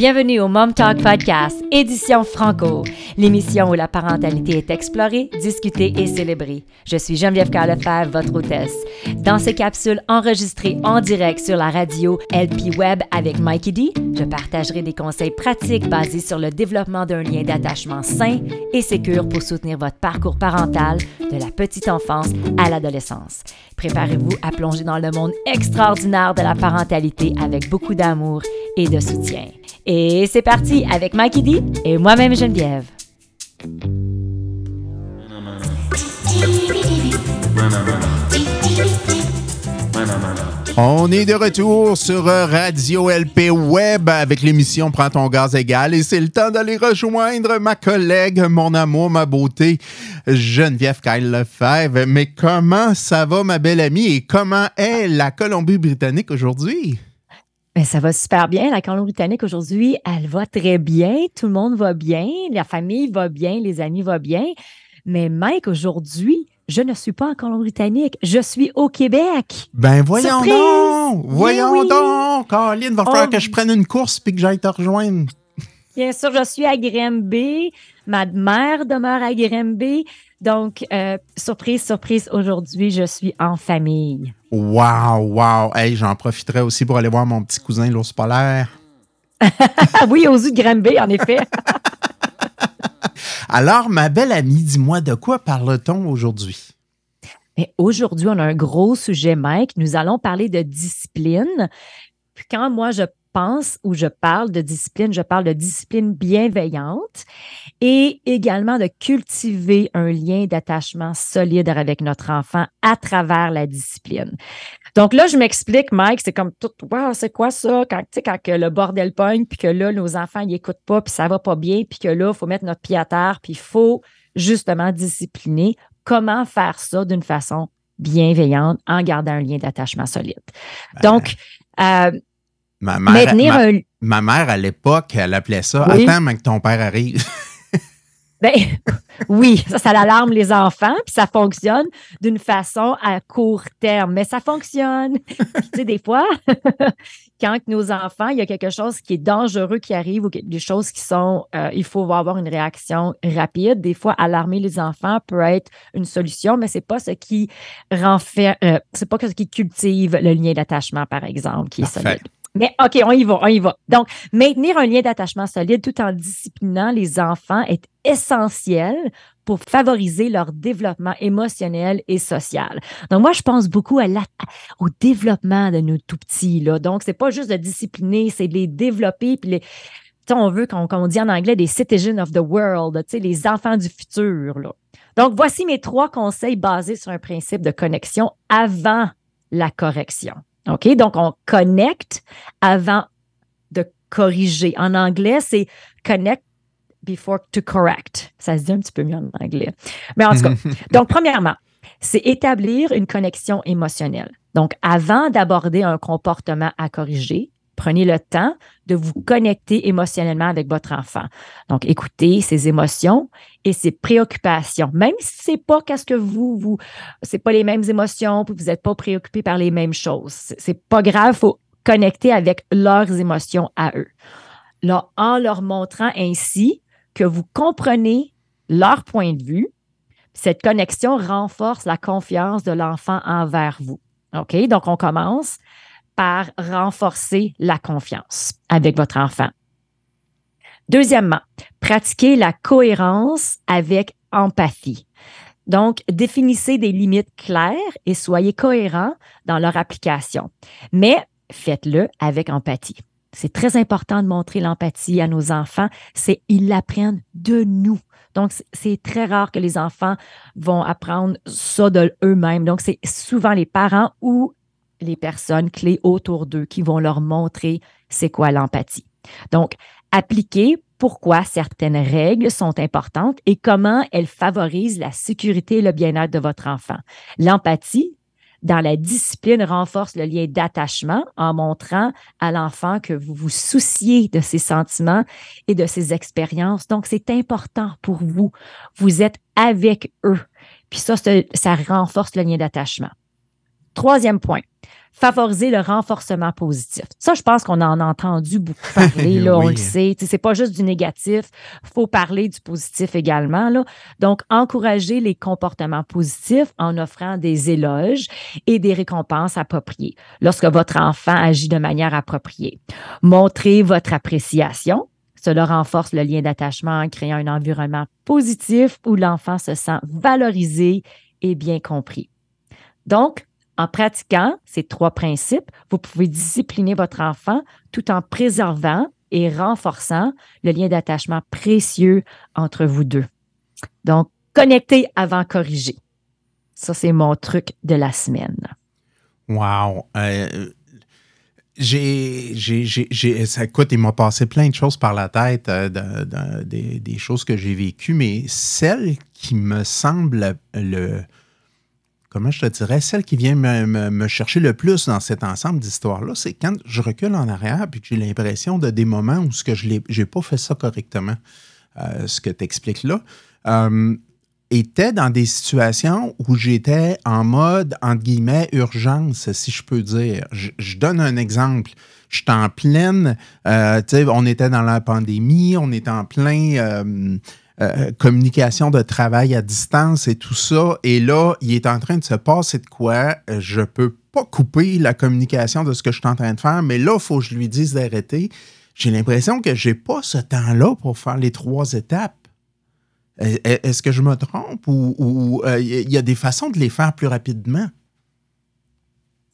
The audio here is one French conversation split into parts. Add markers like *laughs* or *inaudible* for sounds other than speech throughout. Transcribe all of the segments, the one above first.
Bienvenue au Mom Talk Podcast, édition Franco, l'émission où la parentalité est explorée, discutée et célébrée. Je suis Geneviève Carlefebvre, votre hôtesse. Dans ces capsules enregistrées en direct sur la radio LP Web avec Mikey D, je partagerai des conseils pratiques basés sur le développement d'un lien d'attachement sain et sécure pour soutenir votre parcours parental de la petite enfance à l'adolescence. Préparez-vous à plonger dans le monde extraordinaire de la parentalité avec beaucoup d'amour et de soutien. Et c'est parti avec Mikey D et moi-même Geneviève. On est de retour sur Radio LP Web avec l'émission Prends ton gaz égal et c'est le temps d'aller rejoindre ma collègue, mon amour, ma beauté, Geneviève Kyle Lefebvre. Mais comment ça va, ma belle amie, et comment est la Colombie-Britannique aujourd'hui? Ben, ça va super bien. La Colombie-Britannique aujourd'hui, elle va très bien. Tout le monde va bien. La famille va bien. Les amis vont bien. Mais Mike, aujourd'hui, je ne suis pas en Colombie-Britannique. Je suis au Québec. Ben voyons Surprise! donc! Voyons Ben oui. donc! Caroline, va falloir Oh. que je prenne une course puis que j'aille te rejoindre. Bien sûr, je suis à Granby. Ma mère demeure à Granby. Donc, euh, surprise, surprise, aujourd'hui, je suis en famille. Wow, wow! Hey, j'en profiterai aussi pour aller voir mon petit cousin, l'ours polaire. *laughs* Oui, aux yeux de Granby, en effet. *laughs* Alors, ma belle amie, dis-moi de quoi parle-t-on aujourd'hui? Aujourd'hui, on a un gros sujet, Mike. Nous allons parler de discipline. Puis quand moi, je pense ou je parle de discipline, je parle de discipline bienveillante et également de cultiver un lien d'attachement solide avec notre enfant à travers la discipline. Donc là, je m'explique, Mike, c'est comme tout, wow, c'est quoi ça? Quand, tu sais, quand que le bordel pogne, puis que là, nos enfants, ils n'écoutent pas, puis ça va pas bien, puis que là, il faut mettre notre pied à terre, puis il faut justement discipliner. Comment faire ça d'une façon bienveillante en gardant un lien d'attachement solide? Donc, euh, Ma mère, maintenir ma, un, ma mère, à l'époque, elle appelait ça Oui. Attends, mais que ton père arrive. *laughs* Ben, *laughs* oui, ça, ça alarme les enfants, puis ça fonctionne d'une façon à court terme, mais ça fonctionne. *laughs* Tu sais, des fois, quand nos enfants, il y a quelque chose qui est dangereux qui arrive ou des choses qui sont, euh, il faut avoir une réaction rapide. Des fois, alarmer les enfants peut être une solution, mais c'est pas ce qui renfer- euh, c'est pas ce qui cultive le lien d'attachement, par exemple, qui est solide. Mais OK, on y va, on y va. Donc, maintenir un lien d'attachement solide tout en disciplinant les enfants est essentiel pour favoriser leur développement émotionnel et social. Donc, moi, je pense beaucoup au développement de nos tout petits. Là. Donc, c'est pas juste de discipliner, c'est de les développer. Puis les, on veut, comme on dit en anglais, des citizens of the world, les enfants du futur. Là. Donc, voici mes trois conseils basés sur un principe de connexion avant la correction. OK? Donc, on connecte avant de corriger. En anglais, c'est connect before to correct. Ça se dit un petit peu mieux en anglais. Mais en tout cas, *laughs* donc, premièrement, c'est établir une connexion émotionnelle. Donc, avant d'aborder un comportement à corriger, prenez le temps de vous connecter émotionnellement avec votre enfant. Donc, écoutez ses émotions et ses préoccupations, même si c'est pas qu'est-ce que vous, vous, c'est pas les mêmes émotions, puis vous n'êtes pas préoccupé par les mêmes choses. C'est pas grave, faut connecter avec leurs émotions à eux. Là, en leur montrant ainsi que vous comprenez leur point de vue, cette connexion renforce la confiance de l'enfant envers vous. OK? Donc, on commence par renforcer la confiance avec votre enfant. Deuxièmement, pratiquer la cohérence avec empathie. Donc, définissez des limites claires et soyez cohérents dans leur application. Mais faites-le avec empathie. C'est très important de montrer l'empathie à nos enfants. C'est ils l'apprennent de nous. Donc, c'est très rare que les enfants vont apprendre ça de eux-mêmes. Donc, c'est souvent les parents ou les personnes clés autour d'eux qui vont leur montrer c'est quoi l'empathie. Donc, appliquer pourquoi certaines règles sont importantes et comment elles favorisent la sécurité et le bien-être de votre enfant. L'empathie, dans la discipline, renforce le lien d'attachement en montrant à l'enfant que vous vous souciez de ses sentiments et de ses expériences. Donc, c'est important pour vous. Vous êtes avec eux. Puis ça, ça renforce le lien d'attachement. Troisième point, favoriser le renforcement positif. Ça, je pense qu'on en a entendu beaucoup *laughs* parler, là, on le sait. C'est pas juste du négatif, faut parler du positif également. Là. Donc, encourager les comportements positifs en offrant des éloges et des récompenses appropriées lorsque votre enfant agit de manière appropriée. Montrez votre appréciation. Cela renforce le lien d'attachement en créant un environnement positif où l'enfant se sent valorisé et bien compris. Donc, en pratiquant ces trois principes, vous pouvez discipliner votre enfant tout en préservant et renforçant le lien d'attachement précieux entre vous deux. Donc, connecter avant corriger. Ça, c'est mon truc de la semaine. Wow. Euh, j'ai, j'ai, ça écoute, il m'a passé plein de choses par la tête, euh, des, des, choses que j'ai vécues, mais celle qui me semble le, comment je te dirais, celle qui vient me, chercher le plus dans cet ensemble d'histoires-là, c'est quand je recule en arrière puis que j'ai l'impression de des moments où ce que je n'ai pas fait ça correctement, euh, ce que tu expliques là, euh, était dans des situations où j'étais en mode, entre guillemets, urgence, si je peux dire. Je, donne un exemple. Je suis en pleine, euh, on était dans la pandémie, on est en plein euh, communication de travail à distance et tout ça. Et là, il est en train de se passer de quoi. Je peux pas couper la communication de ce que je suis en train de faire, mais là, il faut que je lui dise d'arrêter. J'ai l'impression que j'ai pas ce temps-là pour faire les trois étapes. Est-ce que je me trompe ou euh, il y a des façons de les faire plus rapidement?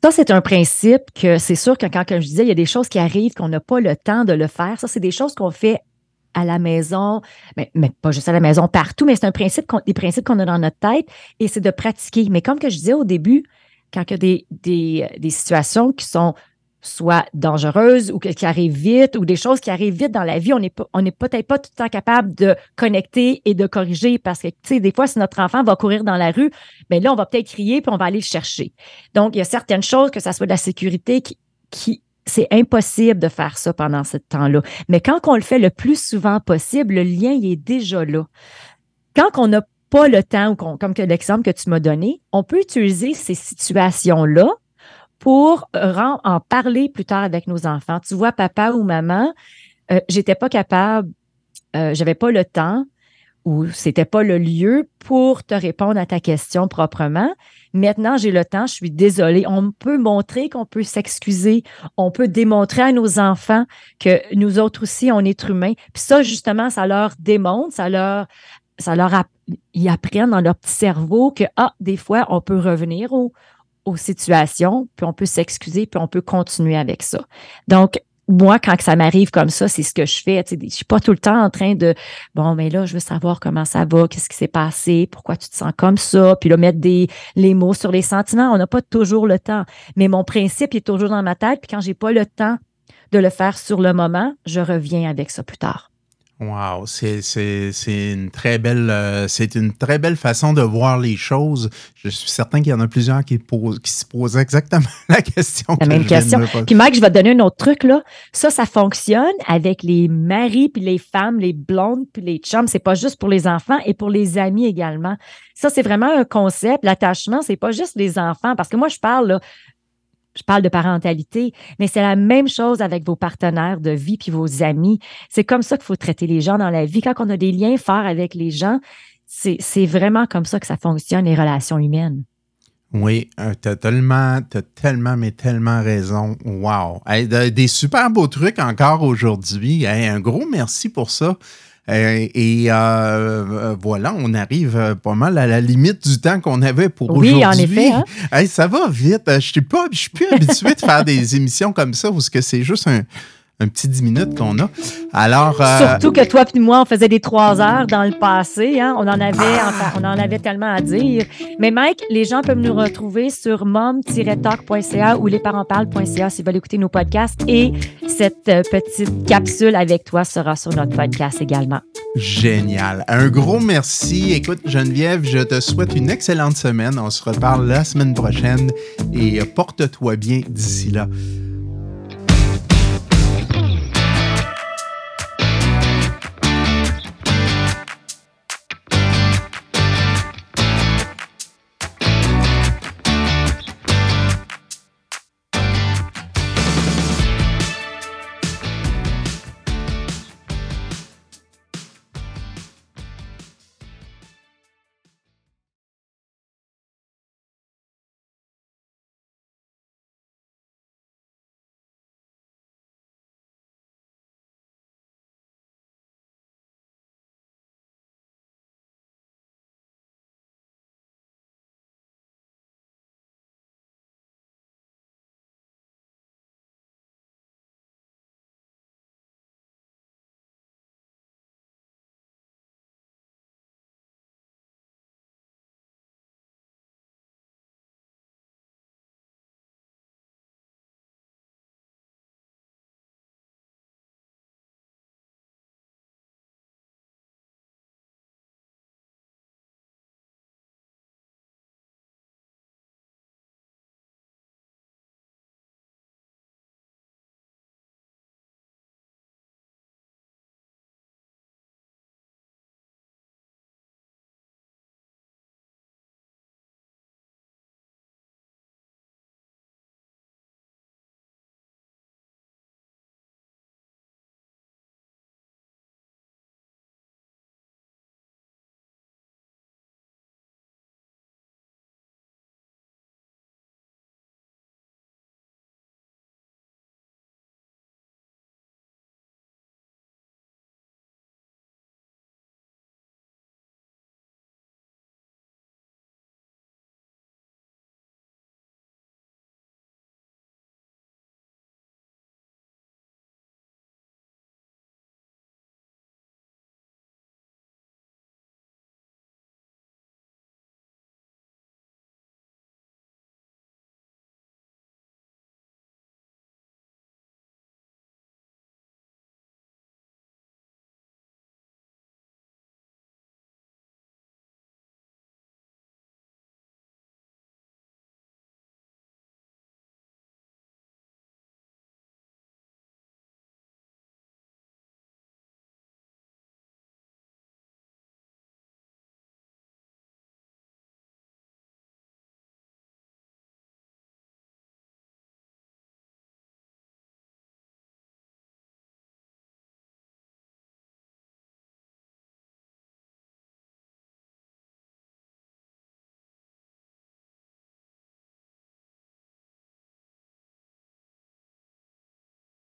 Ça, c'est un principe que c'est sûr que quand, comme je disais, il y a des choses qui arrivent qu'on n'a pas le temps de le faire. Ça, c'est des choses qu'on fait à la maison, mais, pas juste à la maison, partout, mais c'est un principe, des principes qu'on a dans notre tête et c'est de pratiquer. Mais comme que je disais au début, quand il y a des, des, des situations qui sont soit dangereuses ou qui arrivent vite ou des choses qui arrivent vite dans la vie, on n'est peut-être pas tout le temps capable de connecter et de corriger parce que, tu sais, des fois, si notre enfant va courir dans la rue, bien là, on va peut-être crier puis on va aller le chercher. Donc, il y a certaines choses, que ça soit de la sécurité, qui c'est impossible de faire ça pendant ce temps-là. Mais quand on le fait le plus souvent possible, le lien il est déjà là. Quand on n'a pas le temps, ou comme l'exemple que tu m'as donné, on peut utiliser ces situations-là pour en parler plus tard avec nos enfants. Tu vois, papa ou maman, euh, j'étais pas capable, euh, j'avais pas le temps ou c'était pas le lieu pour te répondre à ta question proprement. Maintenant, j'ai le temps, je suis désolée. On peut montrer qu'on peut s'excuser. On peut démontrer à nos enfants que nous autres aussi, on est humains. Puis ça, justement, ça leur démontre, ça leur, ça leur ils apprennent dans leur petit cerveau que, ah, des fois, on peut revenir aux situations, puis on peut s'excuser, puis on peut continuer avec ça. Donc, moi, quand ça m'arrive comme ça, c'est ce que je fais. Je suis pas tout le temps en train de bon, mais là, je veux savoir comment ça va, qu'est-ce qui s'est passé, pourquoi tu te sens comme ça, puis là, mettre des les mots sur les sentiments. On n'a pas toujours le temps. Mais mon principe est toujours dans ma tête, puis quand j'ai pas le temps de le faire sur le moment, je reviens avec ça plus tard. Wow, c'est une très belle euh, c'est une très belle façon de voir les choses. Je suis certain qu'il y en a plusieurs qui, qui se posent exactement *laughs* la question. La même question. Puis Mike, je vais te donner un autre truc là. Ça, ça fonctionne avec les maris puis les femmes, les blondes puis les chums. C'est pas juste pour les enfants et pour les amis également. Ça, c'est vraiment un concept. L'attachement, c'est pas juste les enfants. Parce que moi, je parle là, je parle de parentalité, mais c'est la même chose avec vos partenaires de vie puis vos amis. C'est comme ça qu'il faut traiter les gens dans la vie. Quand on a des liens forts avec les gens, c'est vraiment comme ça que ça fonctionne, les relations humaines. Oui, euh, tu as tellement, as tellement, mais tellement raison. Wow. des super beaux trucs encore aujourd'hui. un gros merci pour ça. Euh, et euh, euh, voilà, on arrive pas mal à la limite du temps qu'on avait pour aujourd'hui. Oui, en effet. Hein? ça va vite. Je suis pas, je suis plus habitué de faire *laughs* des émissions comme ça parce que c'est juste un, un petit 10 minutes qu'on a. Alors, Surtout que toi et moi, on faisait des trois heures dans le passé. Hein? On, en avait, on en avait tellement à dire. Mais Mike, les gens peuvent nous retrouver sur mom-talk.ca ou lesparentsparlent.ca s'ils veulent écouter nos podcasts. Et cette petite capsule avec toi sera sur notre podcast également. Génial. Un gros merci. Écoute, Geneviève, je te souhaite une excellente semaine. On se reparle la semaine prochaine et porte-toi bien d'ici là.